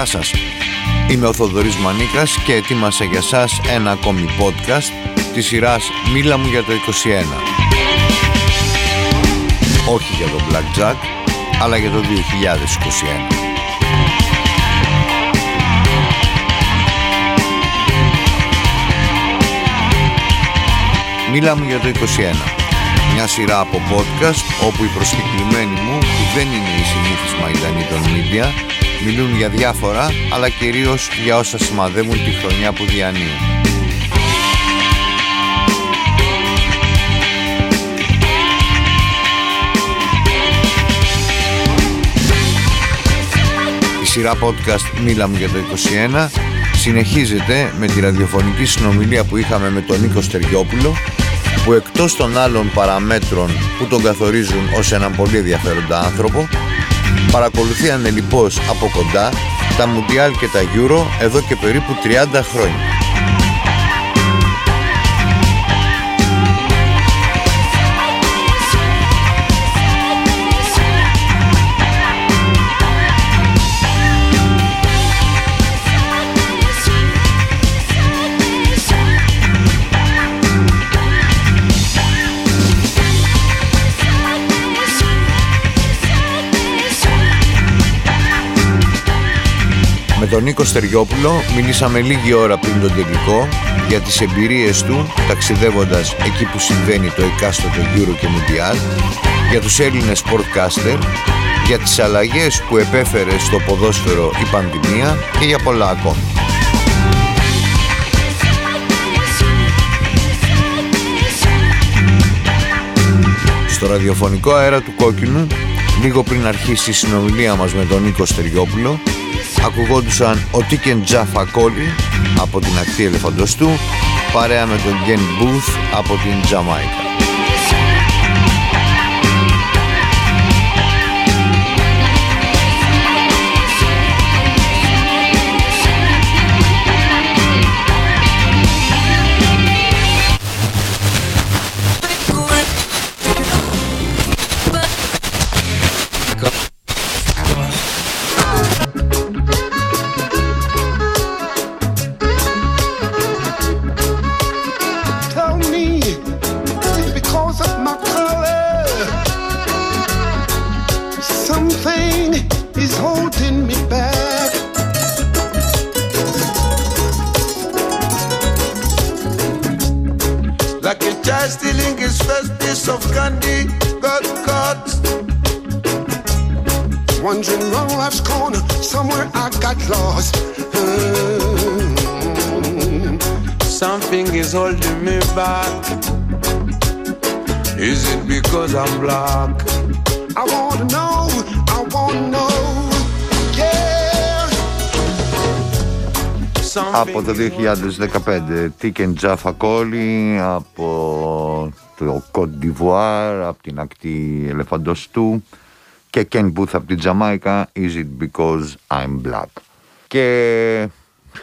Γεια σας, είμαι ο Θοδωρής Μανίκας και ετοίμασα για σας ένα ακόμη podcast της σειράς «Μίλα μου για το 21». Όχι για το Blackjack, αλλά για το 2021. Μίλα μου για το 21. Μια σειρά από podcast όπου οι προσκεκλημένοι μου που δεν είναι οι συνήθεις μαϊντανοί των media μιλούν για διάφορα αλλά κυρίως για όσα σημαδεύουν τη χρονιά που διανύουν. Η σειρά podcast Μίλα μου για το 21 συνεχίζεται με τη ραδιοφωνική συνομιλία που είχαμε με τον Νίκο Στεριόπουλο που εκτός των άλλων παραμέτρων που τον καθορίζουν ως έναν πολύ ενδιαφέροντα άνθρωπο παρακολουθεί ανελιπώς από κοντά τα Μουντιάλ και τα Euro εδώ και περίπου 30 χρόνια. Τον Νίκο Στεριόπουλο μιλήσαμε λίγη ώρα πριν τον τελικό για τις εμπειρίες του ταξιδεύοντας εκεί που συμβαίνει το εκάστοτε Euro και Mundial για τους Έλληνες sportcaster για τις αλλαγές που επέφερε στο ποδόσφαιρο η πανδημία και για πολλά ακόμη. Στο ραδιοφωνικό αέρα του Κόκκινου, λίγο πριν αρχίσει η συνομιλία μας με τον Νίκο Στεριόπουλο, ακουγόντουσαν ο Τίκεν Τζάφα Κόλλη από την ακτή Ελεφαντοστού παρέα με τον Γκέν Μπούθ από την Τζαμάικα. από το 2015 Τίκεν Τζάφα Κόλλη από το Κοντ Ντιβουάρ από την ακτή Ελεφαντοστού και Ken Booth από την Τζαμάικα Is it because I'm black; Και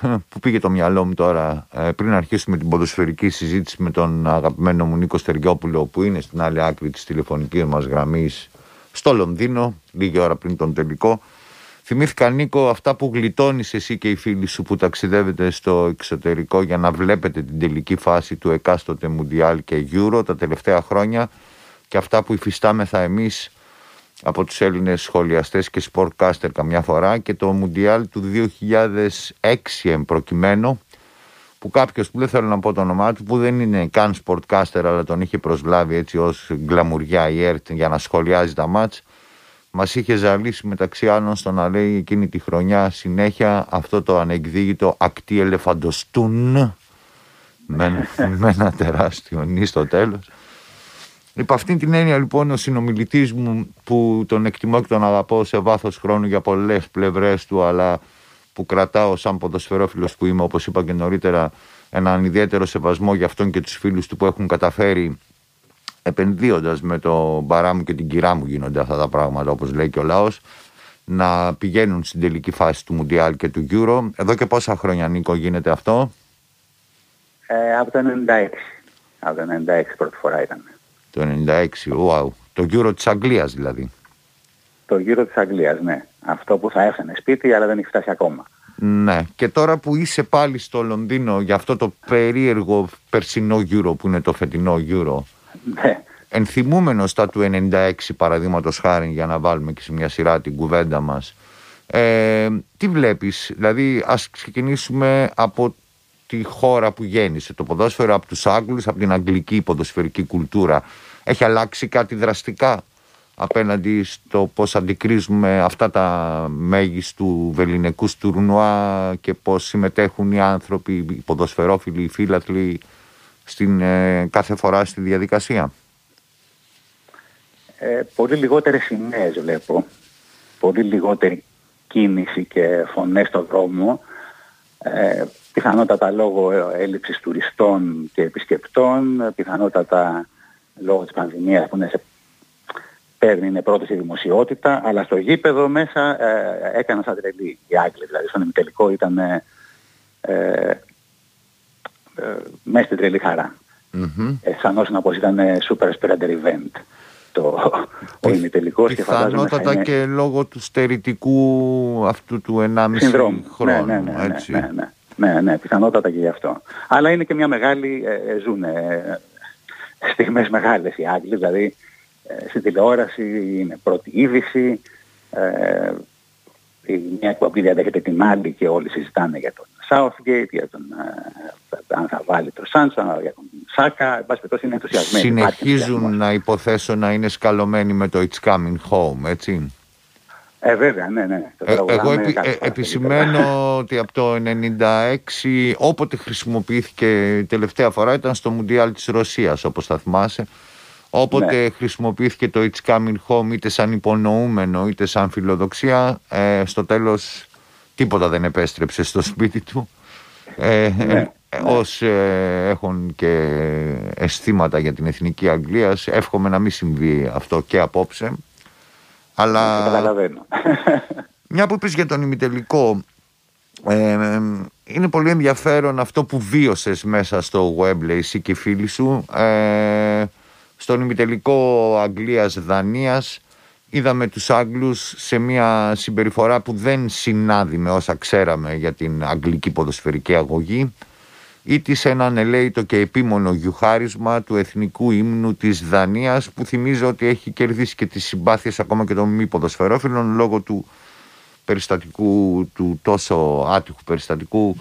που πήγε το μυαλό μου τώρα ε, πριν αρχίσουμε την ποδοσφαιρική συζήτηση με τον αγαπημένο μου Νίκο Στεριόπουλο που είναι στην άλλη άκρη της τηλεφωνικής μας γραμμής στο Λονδίνο λίγη ώρα πριν τον τελικό Θυμήθηκα Νίκο αυτά που γλιτώνεις εσύ και οι φίλοι σου που ταξιδεύετε στο εξωτερικό για να βλέπετε την τελική φάση του εκάστοτε Μουντιάλ και Euro τα τελευταία χρόνια και αυτά που υφιστάμεθα εμείς από τους Έλληνες σχολιαστές και sportcaster καμιά φορά και το Μουντιάλ του 2006 εμπροκειμένο που κάποιος που δεν θέλω να πω το όνομά του που δεν είναι καν sportcaster αλλά τον είχε προσλάβει έτσι ως γκλαμουριά η ΕΡΤ για να σχολιάζει τα μάτς μας είχε ζαλίσει μεταξύ άλλων στο να λέει εκείνη τη χρονιά συνέχεια αυτό το ανεκδίγητο ακτή ελεφαντοστούν με, με ένα τεράστιο νη στο τέλος. Υπ' αυτήν την έννοια λοιπόν ο συνομιλητής μου που τον εκτιμώ και τον αγαπώ σε βάθος χρόνου για πολλές πλευρές του αλλά που κρατάω σαν ποδοσφαιρόφιλος που είμαι όπως είπα και νωρίτερα έναν ιδιαίτερο σεβασμό για αυτόν και τους φίλους του που έχουν καταφέρει επενδύοντας με το μπαρά μου και την κυρά μου γίνονται αυτά τα πράγματα όπως λέει και ο λαός, να πηγαίνουν στην τελική φάση του Μουντιάλ και του Euro. Εδώ και πόσα χρόνια Νίκο γίνεται αυτό; Ε, από το 96. Από το 96 πρώτη φορά ήταν. Το 96, wow. Το Euro της Αγγλίας δηλαδή. Το γύρο της Αγγλίας, ναι. Αυτό που θα έφτανε σπίτι, αλλά δεν έχει φτάσει ακόμα. Ναι. Και τώρα που είσαι πάλι στο Λονδίνο για αυτό το περίεργο περσινό γύρο που είναι το φετινό γύρο. Ναι. Ενθυμούμενος τα του 96 παραδείγματος χάρη για να βάλουμε και σε μια σειρά την κουβέντα μας. Ε, τι βλέπεις, δηλαδή ας ξεκινήσουμε από τη χώρα που γέννησε το ποδόσφαιρο, από τους Άγγλους, από την αγγλική ποδοσφαιρική κουλτούρα. Έχει αλλάξει κάτι δραστικά απέναντι στο πώς αντικρίζουμε αυτά τα μέγιστου βεληνικούς τουρνουά και πώς συμμετέχουν οι άνθρωποι, οι ποδοσφαιρόφιλοι, οι φίλαθλοι στην, ε, κάθε φορά στη διαδικασία; Ε, πολύ λιγότερες σημαίες βλέπω. Πολύ λιγότερη κίνηση και φωνές στον δρόμο. Ε, πιθανότατα λόγω έλλειψης τουριστών και επισκεπτών, πιθανότατα λόγω της πανδημίας που είναι σε παίρνει, είναι πρώτη στη δημοσιότητα, αλλά στο γήπεδο μέσα ε, έκανα σαν τρελή οι Άγγλοι. Δηλαδή στον ημιτελικό ήταν ε, ε, μέσα στην τρελή χαρά. Mm-hmm. Ε, σαν όσο να πως ήταν super spreader event το, ο ημιτελικός και Πιθανότατα είναι... και λόγω του στερητικού αυτού του 1,5 Συνδρόμου. χρόνου. Ναι, ναι, ναι, έτσι. ναι, ναι, ναι, ναι, πιθανότατα και γι' αυτό. Αλλά είναι και μια μεγάλη, ε, ζουν ε, στιγμές μεγάλες οι Άγγλοι, δηλαδή ε, στην τηλεόραση, είναι πρώτη είδηση. Ε, μια εκπομπή διαδέχεται την άλλη και όλοι συζητάνε για τον Southgate, για τον, ε, αν θα βάλει τον Σάντσα, για τον Σάκα. Εν πάση περιπτώσει είναι ενθουσιασμένοι. Συνεχίζουν να υποθέσω να είναι σκαλωμένοι με το It's Coming Home, έτσι. Ε, βέβαια, ναι, ναι. Ε, εγώ επι, ε, επισημαίνω ότι από το 1996 όποτε χρησιμοποιήθηκε τελευταία φορά ήταν στο Μουντιάλ της Ρωσίας, όπως θα θυμάσαι. Όποτε ναι. χρησιμοποιήθηκε το It's Coming Home είτε σαν υπονοούμενο είτε σαν φιλοδοξία, ε, στο τέλος τίποτα δεν επέστρεψε στο σπίτι του. Ε, ναι, ναι. Όσοι ε, έχουν και αισθήματα για την εθνική Αγγλία, εύχομαι να μην συμβεί αυτό και απόψε. Αλλά... Καταλαβαίνω. Μια που είπες για τον ημιτελικό, ε, είναι πολύ ενδιαφέρον αυτό που βίωσες μέσα στο Webley εσύ και οι φίλοι σου. Ε, στον ημιτελικό Αγγλίας-Δανίας είδαμε τους Άγγλους σε μια συμπεριφορά που δεν συνάδει με όσα ξέραμε για την αγγλική ποδοσφαιρική αγωγή ή σε έναν ελέητο και επίμονο γιουχάρισμα του εθνικού ύμνου της Δανίας που θυμίζω ότι έχει κερδίσει και τις συμπάθειες ακόμα και των μη ποδοσφαιρόφιλων λόγω του περιστατικού, του τόσο άτυχου περιστατικού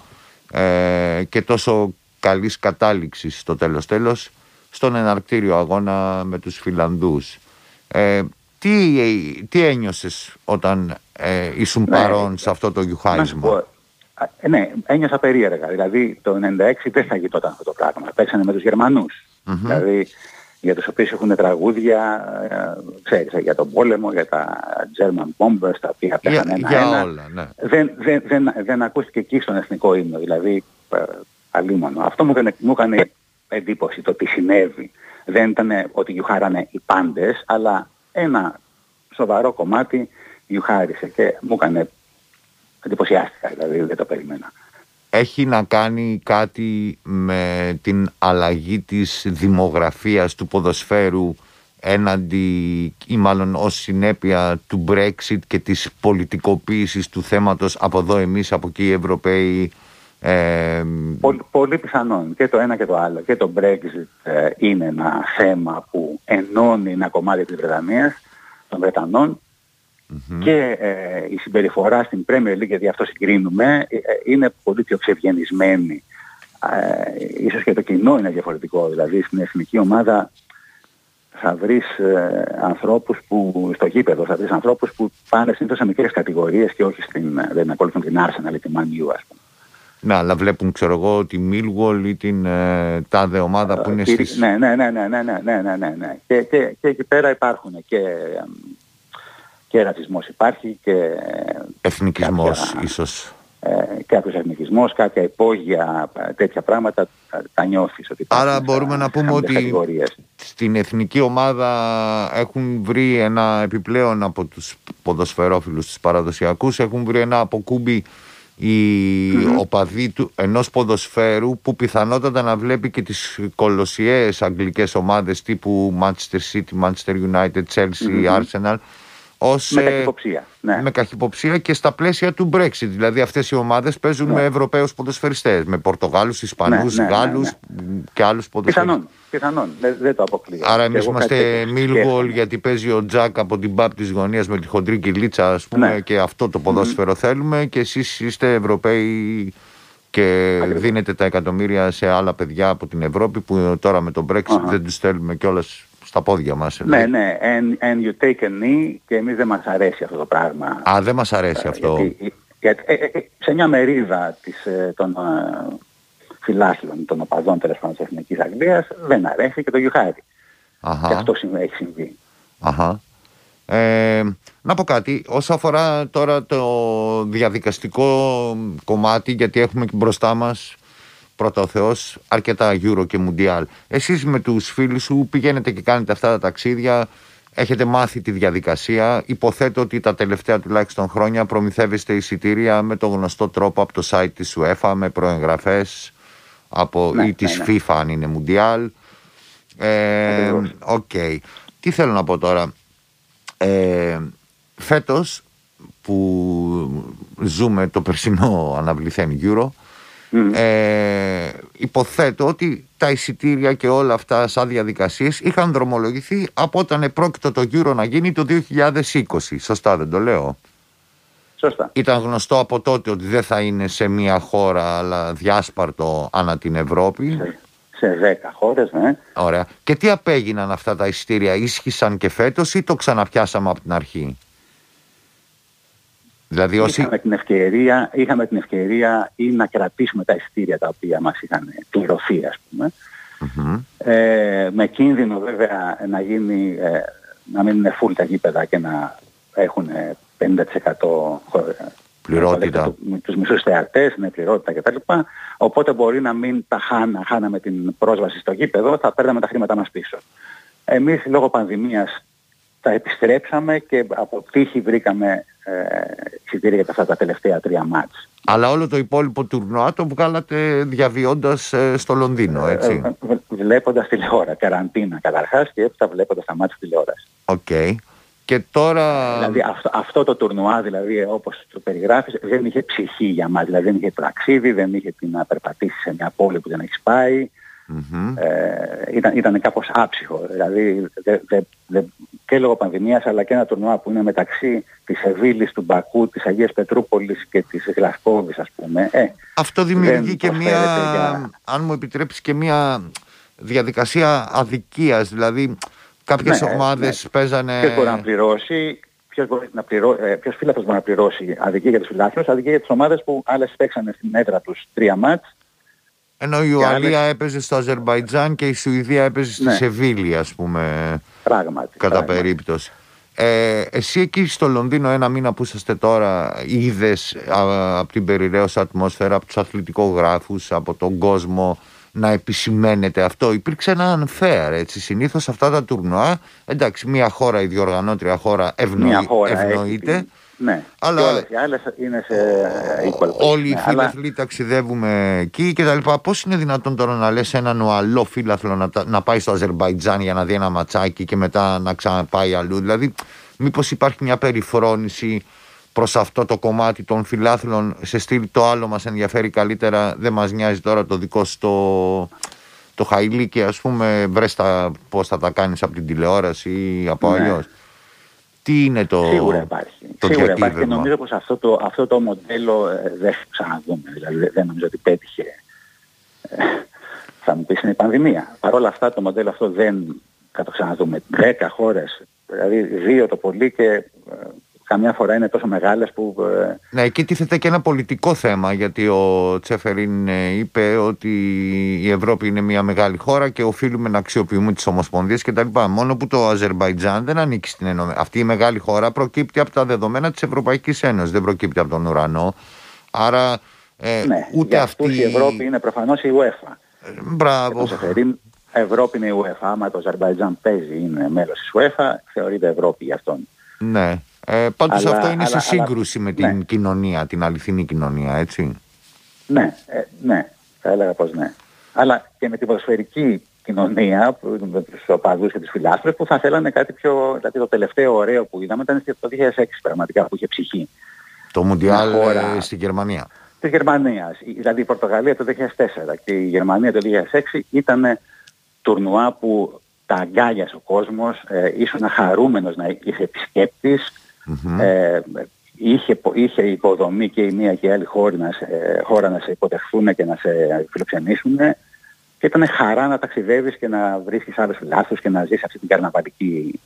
ε, και τόσο καλής κατάληξης στο τέλος τέλος στον εναρκτήριο αγώνα με τους Φιλανδούς. Ε, τι, τι ένιωσες όταν ε, ήσουν ναι, παρόν σε αυτό το γιουχάρισμα; Ε, ναι, ένιωσα περίεργα. Δηλαδή το 96 δεν θα γινόταν αυτό το πράγμα. Παίξανε με τους γερμανους Δηλαδή για τους οποίους έχουν τραγούδια, ε, ξέρεις, για τον πόλεμο, για τα German bombers, τα οποία πέθανε ένα-ένα. Ναι. Δεν, δεν, δεν, δεν ακούστηκε εκεί στον εθνικό ύμνο. Δηλαδή, ε, αλίμονο. Αυτό μου, δεν, μου έκανε εντύπωση το τι συνέβη. Δεν ήταν ότι γιουχάρανε οι πάντες, αλλά ένα σοβαρό κομμάτι γιουχάρισε και μου έκανε εντυπωσιάστηκα, δηλαδή δεν το περιμένα. Έχει να κάνει κάτι με την αλλαγή της δημογραφίας του ποδοσφαίρου έναντι ή μάλλον ως συνέπεια του Brexit και της πολιτικοποίησης του θέματος από εδώ εμείς, από εκεί οι Ευρωπαίοι ε, πολύ, πολύ πιθανόν και το ένα και το άλλο. Και το Brexit ε, είναι ένα θέμα που ενώνει ένα κομμάτι της Βρετανίας, των βρετανων και ε, η συμπεριφορά στην Premier League, γιατί αυτό συγκρίνουμε, ε, είναι πολύ πιο ξευγενισμένη. ίσως και το κοινό είναι διαφορετικό. Δηλαδή στην εθνική ομάδα θα βρεις ανθρώπους που, στο γήπεδο, θα βρεις ανθρώπους που πάνε συνήθως σε μικρές κατηγορίες και όχι στην, δεν ακολουθούν την Arsenal ή την Man U, ας πούμε. Ναι, αλλά βλέπουν, ξέρω εγώ, τη Millwall ή την ε, τάδε ομάδα που είναι στις... Ναι, ναι, ναι, ναι, ναι, ναι, ναι, ναι, ναι, ναι. Και, και, και εκεί πέρα υπάρχουν και, και ρατσισμός υπάρχει και... Εθνικισμός κάποια, ίσως. Ε, κάποιος εθνικισμός, κάποια υπόγεια, τέτοια πράγματα τα νιώθεις ότι Άρα μπορούμε να πούμε ότι στην εθνική ομάδα έχουν βρει ένα επιπλέον από τους ποδοσφαιρόφιλους τους παραδοσιακούς, έχουν βρει ένα αποκούμπι οι mm. οπαδοί του ενός ποδοσφαίρου που πιθανότατα να βλέπει και τις κολοσιαίες αγγλικές ομάδες τύπου Manchester City, Manchester United, Chelsea, Arsenal Ως, με καχυποψία. Ναι. Με καχυποψία και στα πλαίσια του Brexit. Δηλαδή αυτές οι ομάδες παίζουν ναι. με Ευρωπαίους ποδοσφαιριστές. Με Πορτογάλους, Ισπανούς, ναι, ναι, Γάλλους ναι, ναι. και άλλους ποδοσφαιριστές. Πιθανόν. Πιθανόν. Δεν, δεν το αποκλείω. Άρα εμείς είμαστε Μίλγολ γιατί παίζει ο Τζακ από την Πάπ της γωνίας με τη χοντρή κυλίτσα, ας πούμε, και αυτό το ποδόσφαιρο mm. θέλουμε. Και εσείς είστε Ευρωπαίοι και Ακριβώς. δίνετε τα εκατομμύρια σε άλλα παιδιά από την Ευρώπη που τώρα με τον Brexit uh-huh. δεν τους στέλνουμε κιόλας στα πόδια μας. Ναι, ναι, and, and you take a knee και εμείς δεν μας αρέσει αυτό το πράγμα. Α, δεν μας αρέσει ε, αυτό. Γιατί, γιατί, ε, ε, σε μια μερίδα της, ε, των ε, φιλάθλων, των οπαδών τέλος πάντων της Εθνικής Αγγλίας δεν αρέσει και το γιουχάρι. Και αυτό έχει συμβεί. Αχα. Ε, να πω κάτι, όσο αφορά τώρα το διαδικαστικό κομμάτι, γιατί έχουμε και μπροστά μας πρώτα ο Θεός αρκετά Euro και Mundial. Εσείς με τους φίλους σου πηγαίνετε και κάνετε αυτά τα ταξίδια, έχετε μάθει τη διαδικασία. Υποθέτω ότι τα τελευταία τουλάχιστον χρόνια προμηθεύεστε εισιτήρια με το γνωστό τρόπο από το site της UEFA, με προεγγραφές από, ναι, ή της ναι, ναι. FIFA αν είναι Mundial. Ε, okay. Τι θέλω να πω τώρα. Ε, φέτος που ζούμε το περσινό αναβληθέν Euro ε, υποθέτω ότι τα εισιτήρια και όλα αυτά σαν διαδικασίες είχαν δρομολογηθεί από όταν επρόκειτο το Euro να γίνει το 2020 σωστά δεν το λέω Σωστά. Ήταν γνωστό από τότε ότι δεν θα είναι σε μία χώρα αλλά διάσπαρτο ανά την Ευρώπη σε 10 χώρες, ναι. Ωραία. Και τι απέγιναν αυτά τα εισιτήρια, ίσχυσαν και φέτος ή το ξαναπιάσαμε από την αρχή; Δηλαδή όσοι... είχαμε, την ευκαιρία, είχαμε την ευκαιρία ή να κρατήσουμε τα εισιτήρια τα οποία μας είχαν πληρωθεί ας πούμε. Ε, με κίνδυνο βέβαια να γίνει, ε, να μην είναι full τα γήπεδα και να έχουν 50% πληρότητα. Με τους μισούς θεατές, με πληρότητα κτλ. Οπότε μπορεί να μην τα χάνα, χάναμε την πρόσβαση στο γήπεδο, θα παίρναμε τα χρήματά μας πίσω. Εμείς λόγω πανδημίας τα επιστρέψαμε και από τύχη βρήκαμε ε, εισιτήρια για αυτά τα τελευταία τρία μάτς. Αλλά όλο το υπόλοιπο τουρνουά το βγάλατε διαβιώντας ε, στο Λονδίνο, ε, έτσι; Ε, βλέποντας τηλεόραση, καραντίνα καταρχάς και έπειτα βλέποντας τα ματς τηλεόραση. OK. Okay. Και τώρα... Δηλαδή αυτό, αυτό το τουρνουά, δηλαδή όπως το περιγράφεις, δεν είχε ψυχή για μας. Δηλαδή δεν είχε ταξίδι, δεν είχε την να περπατήσεις σε μια πόλη που δεν έχεις πάει. Mm-hmm. Ε, ήταν, ήταν κάπως άψυχο. Δηλαδή δε, δε, δε, και λόγω πανδημίας αλλά και ένα τουρνουά που είναι μεταξύ της Σεβίλης, του Μπακού, της Αγίας Πετρούπολης και της Γλασκόβης ας πούμε. Ε, Αυτό δημιουργεί και μια, για... αν μου επιτρέψεις και μια διαδικασία αδικίας. Δηλαδή κάποιες ναι, ομάδες ναι. παίζανε... Ποιος μπορεί να πληρώσει, ποιος, μπορεί να πληρώ, ε, ποιος μπορεί να πληρώσει αδικία για τους φιλάθλους, αδικία για τις ομάδες που άλλες παίξανε στην έδρα τους τρία μάτς ενώ η Ουαλία έπαιζε στο Αζερβαϊτζάν και η Σουηδία έπαιζε στη ναι. Σεβίλη, ας πούμε. Πράγματι. Κατά πράγματι. περίπτωση. Ε, εσύ εκεί στο Λονδίνο ένα μήνα που είσαστε τώρα είδες από την περιραίωσα ατμόσφαιρα, από τους αθλητικογράφους, από τον κόσμο να επισημαίνεται αυτό. Υπήρξε ένα unfair έτσι. Συνήθως αυτά τα τουρνουά, εντάξει μια χώρα, η διοργανώτρια χώρα ευνοείται. Ναι, αλλά και όλες οι άλλες είναι σε equal Όλοι οι ναι, φίλαθλοι ταξιδεύουμε εκεί και τα λοιπά. Πώς είναι δυνατόν τώρα να λες έναν ουαλό φίλαθλο να, να πάει στο Αζερμπαϊτζάν για να δει ένα ματσάκι και μετά να ξαναπάει αλλού; Δηλαδή μήπως υπάρχει μια περιφρόνηση προς αυτό το κομμάτι των φιλάθλων σε στυλ το άλλο μας ενδιαφέρει καλύτερα δεν μας νοιάζει τώρα το δικό στο το χαϊλίκι ας πούμε βρες τα, πώς θα τα κάνεις από την τηλεόραση ή από ναι. αλλιώς τι είναι το Σίγουρα υπάρχει. Το Σίγουρα υπάρχει και νομίζω πως αυτό το, αυτό το μοντέλο ε, δεν θα ξαναδούμε. Δηλαδή δεν νομίζω ότι πέτυχε. Ε, θα μου πεις είναι η πανδημία. Παρ' όλα αυτά το μοντέλο αυτό δεν θα το ξαναδούμε. Δέκα χώρες, δηλαδή δύο το πολύ και ε, καμιά φορά είναι τόσο μεγάλες που... Ε, ναι, εκεί τίθεται και ένα πολιτικό θέμα, γιατί ο Τσέφεριν ε, είπε ότι η Ευρώπη είναι μια μεγάλη χώρα και οφείλουμε να αξιοποιούμε τις ομοσπονδίες κτλ. Μόνο που το Αζερμπαϊτζάν δεν ανήκει στην Ενωμένη. Αυτή η μεγάλη χώρα προκύπτει από τα δεδομένα της Ευρωπαϊκής Ένωσης, δεν προκύπτει από τον ουρανό. Άρα ε, ναι, ούτε για αυτή... η Ευρώπη είναι προφανώς η UEFA. Ε, μπράβο. Τσεφερίν, Ευρώπη είναι η UEFA. Άμα το Αζερμπαϊτζάν παίζει είναι μέλος της UEFA, θεωρείται Ευρώπη για αυτόν. Ναι. Ε, πάντως αλλά, αυτό είναι αλλά, σε σύγκρουση με την ναι. κοινωνία, την αληθινή κοινωνία, έτσι. Ναι, ε, ναι, θα έλεγα πως ναι. Αλλά και με την ποδοσφαιρική κοινωνία, τους οπαδούς και τους φιλάστρες που θα θέλανε κάτι πιο... Δηλαδή το τελευταίο ωραίο που είδαμε ήταν το 2006 πραγματικά που είχε ψυχή. Το Μουντιάλ χώρα... στη Γερμανία. Της Γερμανίας. Δηλαδή η Πορτογαλία το 2004 και η Γερμανία το 2006 ήταν τουρνουά που τα αγκάλιασε ο κόσμος, ε, ήσουν χαρούμενος να είσαι επισκέπτης, mm-hmm. ε, είχε, είχε υποδομή και η μία και η άλλη χώρα να σε, χώρα να σε υποδεχθούν και να σε φιλοξενήσουν και ήταν χαρά να ταξιδεύεις και να βρίσκεις άλλους λάθος και να ζεις αυτή την καρναβαλική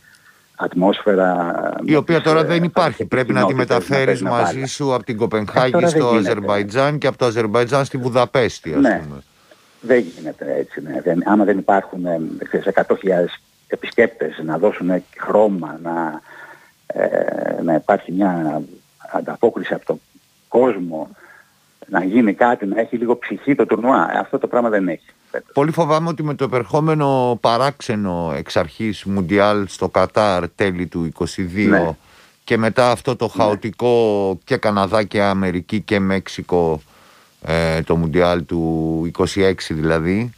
ατμόσφαιρα. Η οποία τώρα δεν υπάρχει. Πρέπει να τη μεταφέρεις μαζί σου από την Κοπενχάγη στο Αζερβαϊτζάν και από το Αζερβαϊτζάν στη Βουδαπέστη, ας ναι. πούμε. Δεν γίνεται έτσι. Ναι. Δεν, άμα δεν υπάρχουν 100.000 επισκέπτες να δώσουν χρώμα, να, ε, να υπάρχει μια ανταπόκριση από τον κόσμο, να γίνει κάτι, να έχει λίγο ψυχή το τουρνουά. Αυτό το πράγμα δεν έχει. Πολύ φοβάμαι ότι με το επερχόμενο παράξενο εξ αρχής Μουντιάλ στο Κατάρ τέλη του 22 ναι. και μετά αυτό το ναι. χαοτικό και Καναδά και Αμερική και Μέξικο ε, το Μουντιάλ του 26 δηλαδή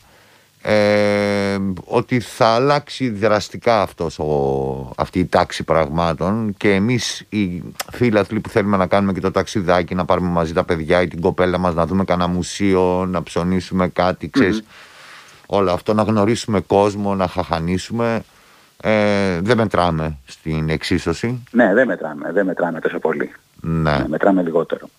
ε, ότι θα αλλάξει δραστικά αυτός ο, αυτή η τάξη πραγμάτων και εμείς οι φίλαθλοι που θέλουμε να κάνουμε και το ταξιδάκι να πάρουμε μαζί τα παιδιά ή την κοπέλα μας να δούμε κανένα μουσείο, να ψωνίσουμε κάτι, ξέρεις, όλο αυτό, να γνωρίσουμε κόσμο, να χαχανίσουμε ε, δεν μετράμε στην εξίσωση. Ναι, δεν μετράμε, δεν μετράμε τόσο πολύ. Ναι. ναι μετράμε λιγότερο.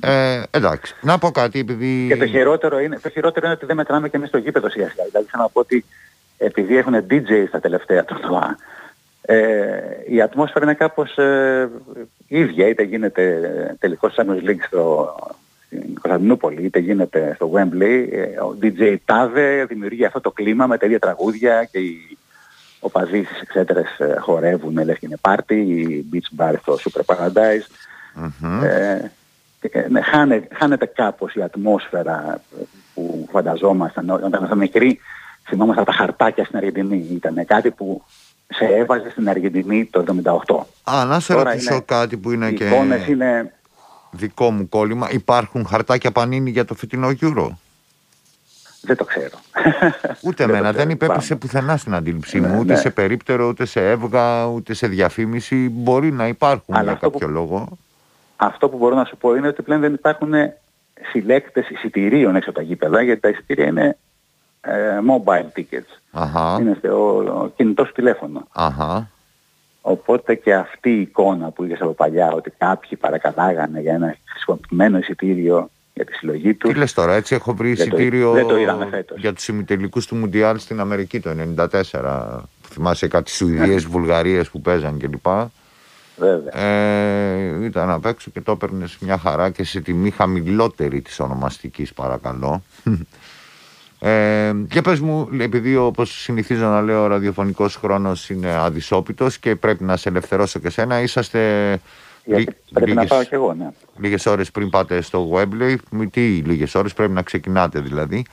Ε, εντάξει. Να πω κάτι επειδή... Και το χειρότερο είναι, το χειρότερο είναι ότι δεν μετράμε και εμείς στο γήπεδο σιγά σιγά. Δηλαδή θέλω να πω ότι επειδή έχουν DJ στα τελευταία τροτοά, ε, η ατμόσφαιρα είναι κάπως ε, ίδια, είτε γίνεται τελικός Champions League στο, στην Κωνσταντινούπολη, είτε γίνεται στο Wembley, ε, ο DJ Τάδε δημιουργεί αυτό το κλίμα με τέτοια τραγούδια και οι οπαδοί στις εξέτερες ε, χορεύουν, λες και είναι πάρτι, η beach bar στο Super Paradise. Mm-hmm. Ε, ναι, χάνε, χάνεται κάπως η ατμόσφαιρα που φανταζόμασταν όταν ήμασταν μικροί. Θυμόμαστε τα χαρτάκια στην Αργεντινή. Ήταν κάτι που σε έβαζε στην Αργεντινή το 1978. Α, να σε ρωτήσω κάτι που είναι οι και είναι... δικό μου κόλλημα. Υπάρχουν χαρτάκια πανίνη για το φετινό Euro; Δεν το ξέρω. Ούτε εμένα. Δεν υπέπεσε πουθενά στην αντίληψή μου. Ναι, ούτε ναι. σε περίπτερο, ούτε σε έβγα, ούτε σε διαφήμιση. Μπορεί να υπάρχουν για κάποιο λόγο. Αυτό που μπορώ να σου πω είναι ότι πλέον δεν υπάρχουν συλλέκτες εισιτηρίων έξω από τα γήπεδα γιατί τα εισιτήρια είναι ε, mobile tickets. Αχα. Είναι στο κινητό σου τηλέφωνο. Αχα. Οπότε και αυτή η εικόνα που είχες από παλιά ότι κάποιοι παρακαλάγανε για ένα χρησιμοποιημένο εισιτήριο για τη συλλογή τους. Τι λες τώρα, έτσι έχω βρει εισιτήριο για τους ημιτελικούς του Μουντιάλ στην Αμερική το 1994. Θυμάσαι κάτι Σουηδίες, Βουλγαρίες που παίζαν κλπ. Βέβαια. Ε, ήταν απ' έξω και το έπαιρνες μια χαρά και σε τιμή χαμηλότερη της ονομαστικής παρακαλώ. Ε, και πες μου, επειδή όπως συνηθίζω να λέω ο ραδιοφωνικός χρόνος είναι αδυσόπιτος και πρέπει να σε ελευθερώσω και σένα, είσαστε γιατί πρέπει λίγες, να πάω και εγώ, ναι. Λίγες ώρες πριν πάτε στο Webley, τι λίγες ώρες πρέπει να ξεκινάτε δηλαδή.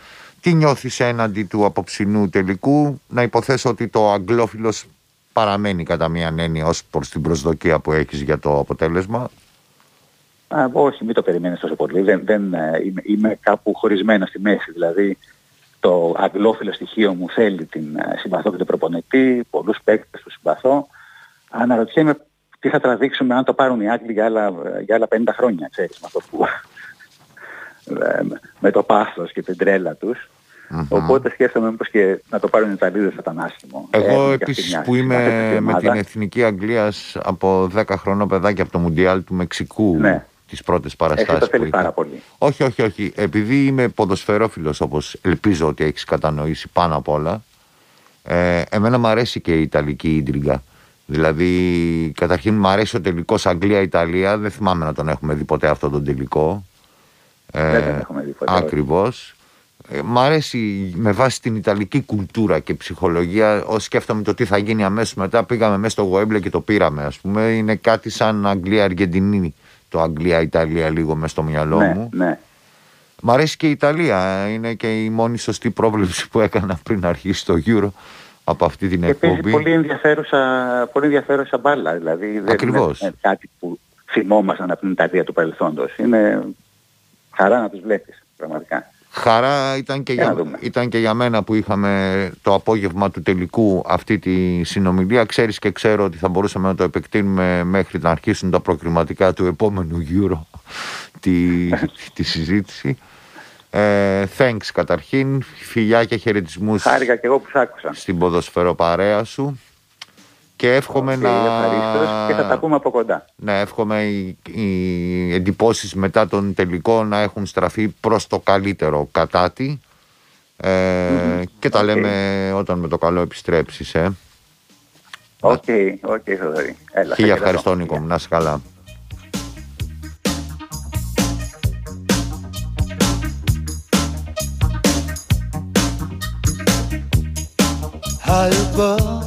Τι νιώθεις έναντι του απόψινού τελικού, να υποθέσω ότι το αγγλόφιλος παραμένει κατά μία έννοια ως προς την προσδοκία που έχεις για το αποτέλεσμα; Α, όχι, μην το περιμένεις τόσο πολύ. Δεν, δεν, ε, είμαι, είμαι κάπου χωρισμένος στη μέση. Δηλαδή το αγγλόφιλο στοιχείο μου θέλει την ε, συμπαθώ και τον προπονητή, πολλούς παίκτες που συμπαθώ. Αναρωτιέμαι τι θα τραβήξουμε αν το πάρουν οι Άγγλοι για άλλα, για άλλα 50 χρόνια, ξέρεις, με αυτό που... Ε, με το πάθος και την τρέλα τους. Mm-hmm. Οπότε σκέφτομαι μήπως και να το πάρουν οι Ιταλίδες θα ήταν άσχημο. Εγώ επίσης που είμαι με την Εθνική Αγγλίας από 10 χρονών παιδάκι από το Μουντιάλ του Μεξικού ναι. τις πρώτες παραστάσεις που πάρα πολύ. Όχι, όχι, όχι. Επειδή είμαι ποδοσφαιρόφιλος όπως ελπίζω ότι έχεις κατανοήσει πάνω απ' όλα ε, εμένα μου αρέσει και η Ιταλική ίντριγκα. Δηλαδή, καταρχήν μου αρέσει ο τελικός Αγγλία-Ιταλία. Δεν θυμάμαι να τον έχουμε δει ποτέ αυτόν τον τελικό. Ε, δεν τον έχουμε δει ποτέ. Ακριβώς. Ε, μ' αρέσει με βάση την Ιταλική κουλτούρα και ψυχολογία. Ω σκέφτομαι το τι θα γίνει αμέσως μετά, πήγαμε μέσα στο Γοέμπλε και το πήραμε. Α πούμε, είναι κάτι σαν Αγγλία-Αργεντινή. Το Αγγλία-Ιταλία λίγο μέσα στο μυαλό ναι, μου. Ναι. Μ' αρέσει και η Ιταλία. Είναι και η μόνη σωστή πρόβλεψη που έκανα πριν αρχίσει το Euro από αυτή την εκπομπή. Και πολύ ενδιαφέρουσα, πολύ ενδιαφέρουσα μπάλα. Δηλαδή δεν είναι κάτι που θυμόμασταν από την Ιταλία του παρελθόντος. Είναι χαρά να τους βλέπεις πραγματικά. Χαρά ήταν και, για, ήταν και για μένα που είχαμε το απόγευμα του τελικού αυτή τη συνομιλία. Ξέρεις και ξέρω ότι θα μπορούσαμε να το επεκτείνουμε μέχρι να αρχίσουν τα προκριματικά του επόμενου γύρω τη, τη συζήτηση. Ε, thanks καταρχήν, φιλιά και χαιρετισμούς. Χάρηκα και εγώ που σ' άκουσα. Στην ποδοσφαιροπαρέα σου και εύχομαι να. και θα τα πούμε από κοντά. Ναι, εύχομαι οι, οι εντυπώσεις μετά τον τελικό να έχουν στραφεί προς το καλύτερο κατά τη. Ε, Και τα λέμε όταν με το καλό επιστρέψεις. Ε. OK, OK, Θοδωρή. Χίλια ευχαριστώ, Νίκο Να είσαι καλά. of the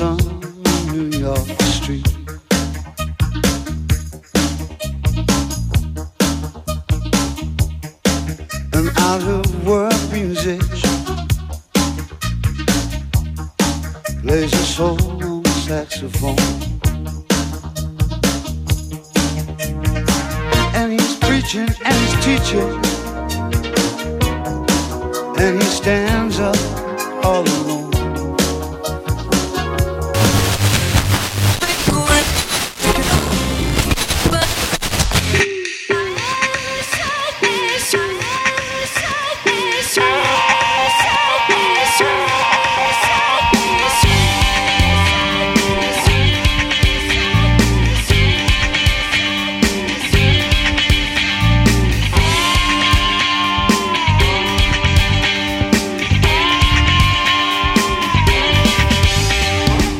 in New York Street. An out of work musician plays a solo saxophone. And he's preaching and he's teaching, and he stands up all alone.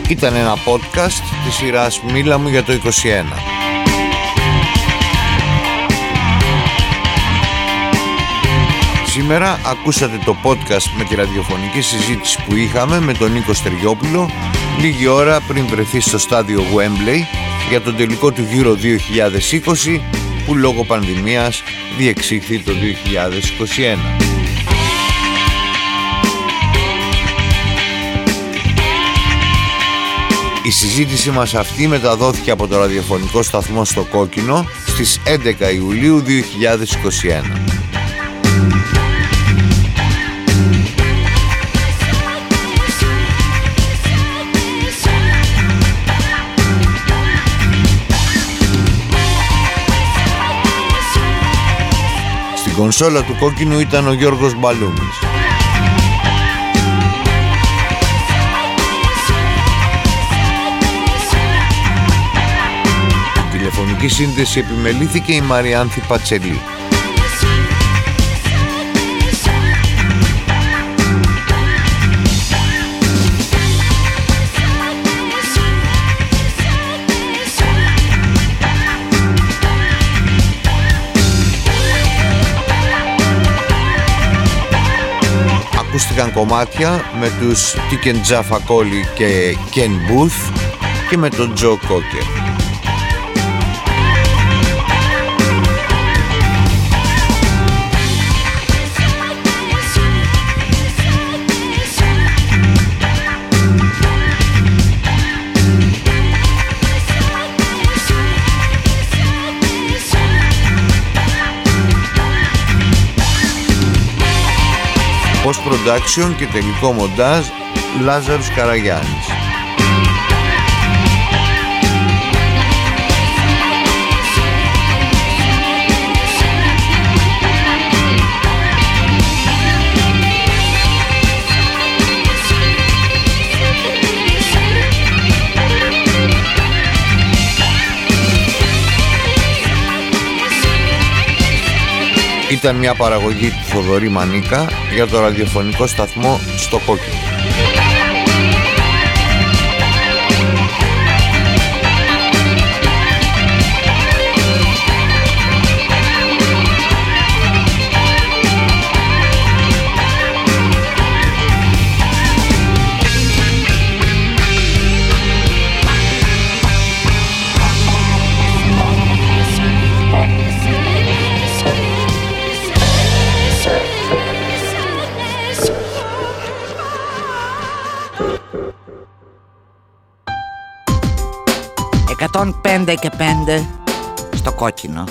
Ήταν ένα podcast της σειράς Μίλα μου για το 21. Σήμερα ακούσατε το podcast με τη ραδιοφωνική συζήτηση που είχαμε με τον Νίκο Στεριόπουλο λίγη ώρα πριν βρεθεί στο στάδιο Wembley για τον τελικό του Euro 2020 που λόγω πανδημίας διεξήχθη το 2021. Η συζήτηση μας αυτή μεταδόθηκε από το ραδιοφωνικό σταθμό στο Κόκκινο στις 11 Ιουλίου 2021. Στην κονσόλα του κόκκινου ήταν ο Γιώργος Μπαλούμης. Τηλεφωνική σύνδεση επιμελήθηκε η Μαριάνθη Πατσελή. Ακούστηκαν κομμάτια με τους Τίκεν Τζαφακόλη και Ken Booth και με τον Τζο Κόκερ. Post-production και τελικό μοντάζ Λάζαρος Καραγιάννης. Ήταν μια παραγωγή του Θοδωρή Μανίκα για το ραδιοφωνικό σταθμό στο Κόκκινο. Πέντε και πέντε στο κόκκινο.